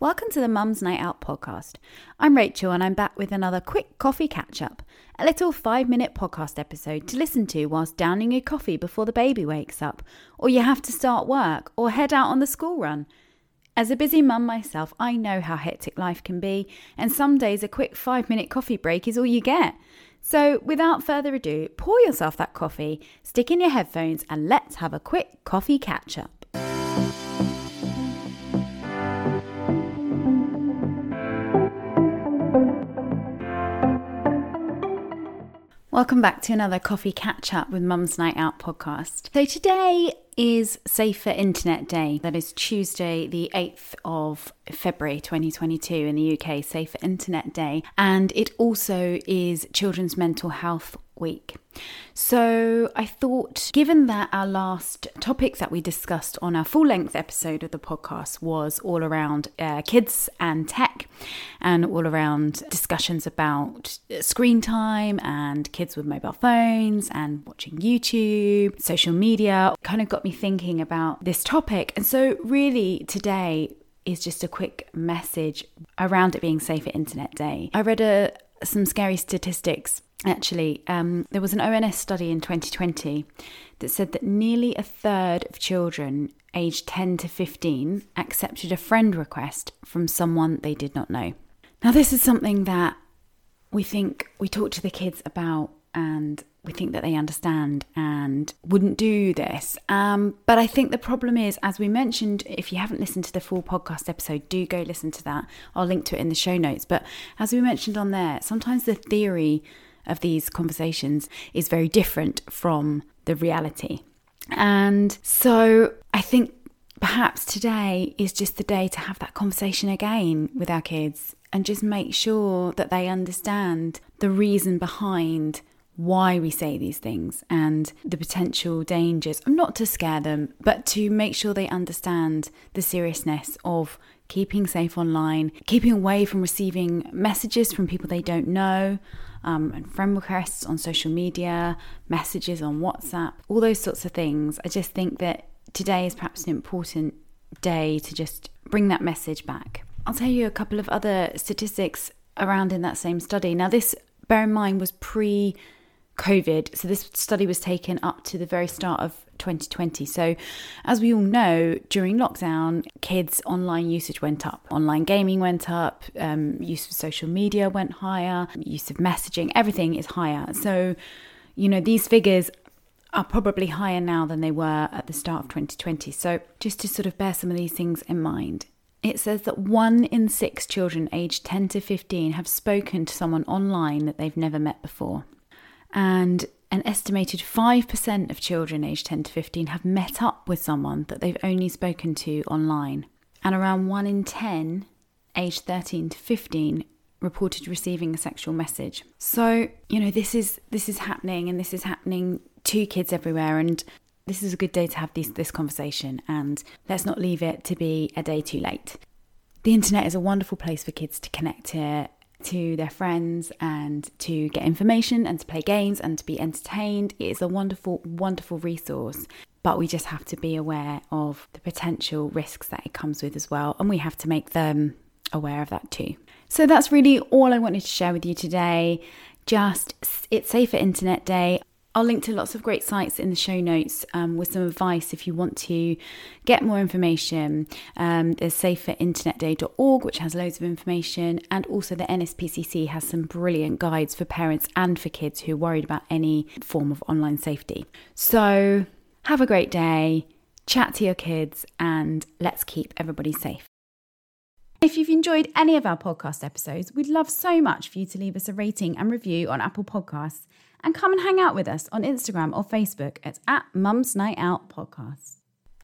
Welcome to the Mum's Night Out podcast. I'm Rachel and I'm back with another quick coffee catch up, a little five minute podcast episode to listen to whilst downing your coffee before the baby wakes up, or you have to start work, or head out on the school run. As a busy mum myself, I know how hectic life can be, and some days a quick five minute coffee break is all you get. So, without further ado, pour yourself that coffee, stick in your headphones, and let's have a quick coffee catch up. Welcome back to another coffee catch up with Mum's Night Out podcast. So today is Safer Internet Day. That is Tuesday, the 8th of February 2022 in the UK, Safer Internet Day. And it also is Children's Mental Health Week. So I thought, given that our last topic that we discussed on our full length episode of the podcast was all around uh, kids and tech and all around discussions about screen time and kids with mobile phones and watching YouTube, social media, kind of got me thinking about this topic. And so, really, today, is just a quick message around it being Safer Internet Day. I read a, some scary statistics actually. Um, there was an ONS study in 2020 that said that nearly a third of children aged 10 to 15 accepted a friend request from someone they did not know. Now, this is something that we think we talk to the kids about and we think that they understand and wouldn't do this. Um, but I think the problem is, as we mentioned, if you haven't listened to the full podcast episode, do go listen to that. I'll link to it in the show notes. But as we mentioned on there, sometimes the theory of these conversations is very different from the reality. And so I think perhaps today is just the day to have that conversation again with our kids and just make sure that they understand the reason behind why we say these things and the potential dangers, not to scare them, but to make sure they understand the seriousness of keeping safe online, keeping away from receiving messages from people they don't know, um, and friend requests on social media, messages on WhatsApp, all those sorts of things. I just think that today is perhaps an important day to just bring that message back. I'll tell you a couple of other statistics around in that same study. Now, this, bear in mind, was pre COVID. So this study was taken up to the very start of 2020. So, as we all know, during lockdown, kids' online usage went up. Online gaming went up, um, use of social media went higher, use of messaging, everything is higher. So, you know, these figures are probably higher now than they were at the start of 2020. So, just to sort of bear some of these things in mind. It says that one in six children aged 10 to 15 have spoken to someone online that they've never met before and an estimated 5% of children aged 10 to 15 have met up with someone that they've only spoken to online. And around 1 in 10 aged 13 to 15 reported receiving a sexual message. So, you know, this is this is happening and this is happening to kids everywhere and this is a good day to have this this conversation and let's not leave it to be a day too late. The internet is a wonderful place for kids to connect here to their friends and to get information and to play games and to be entertained. It is a wonderful, wonderful resource. But we just have to be aware of the potential risks that it comes with as well. And we have to make them aware of that too. So that's really all I wanted to share with you today. Just it's Safer Internet Day. I'll link to lots of great sites in the show notes um, with some advice if you want to get more information. Um, there's saferinternetday.org, which has loads of information, and also the NSPCC has some brilliant guides for parents and for kids who are worried about any form of online safety. So, have a great day, chat to your kids, and let's keep everybody safe. If you've enjoyed any of our podcast episodes, we'd love so much for you to leave us a rating and review on Apple Podcasts and come and hang out with us on Instagram or Facebook. It's at Mums Night Out Podcast.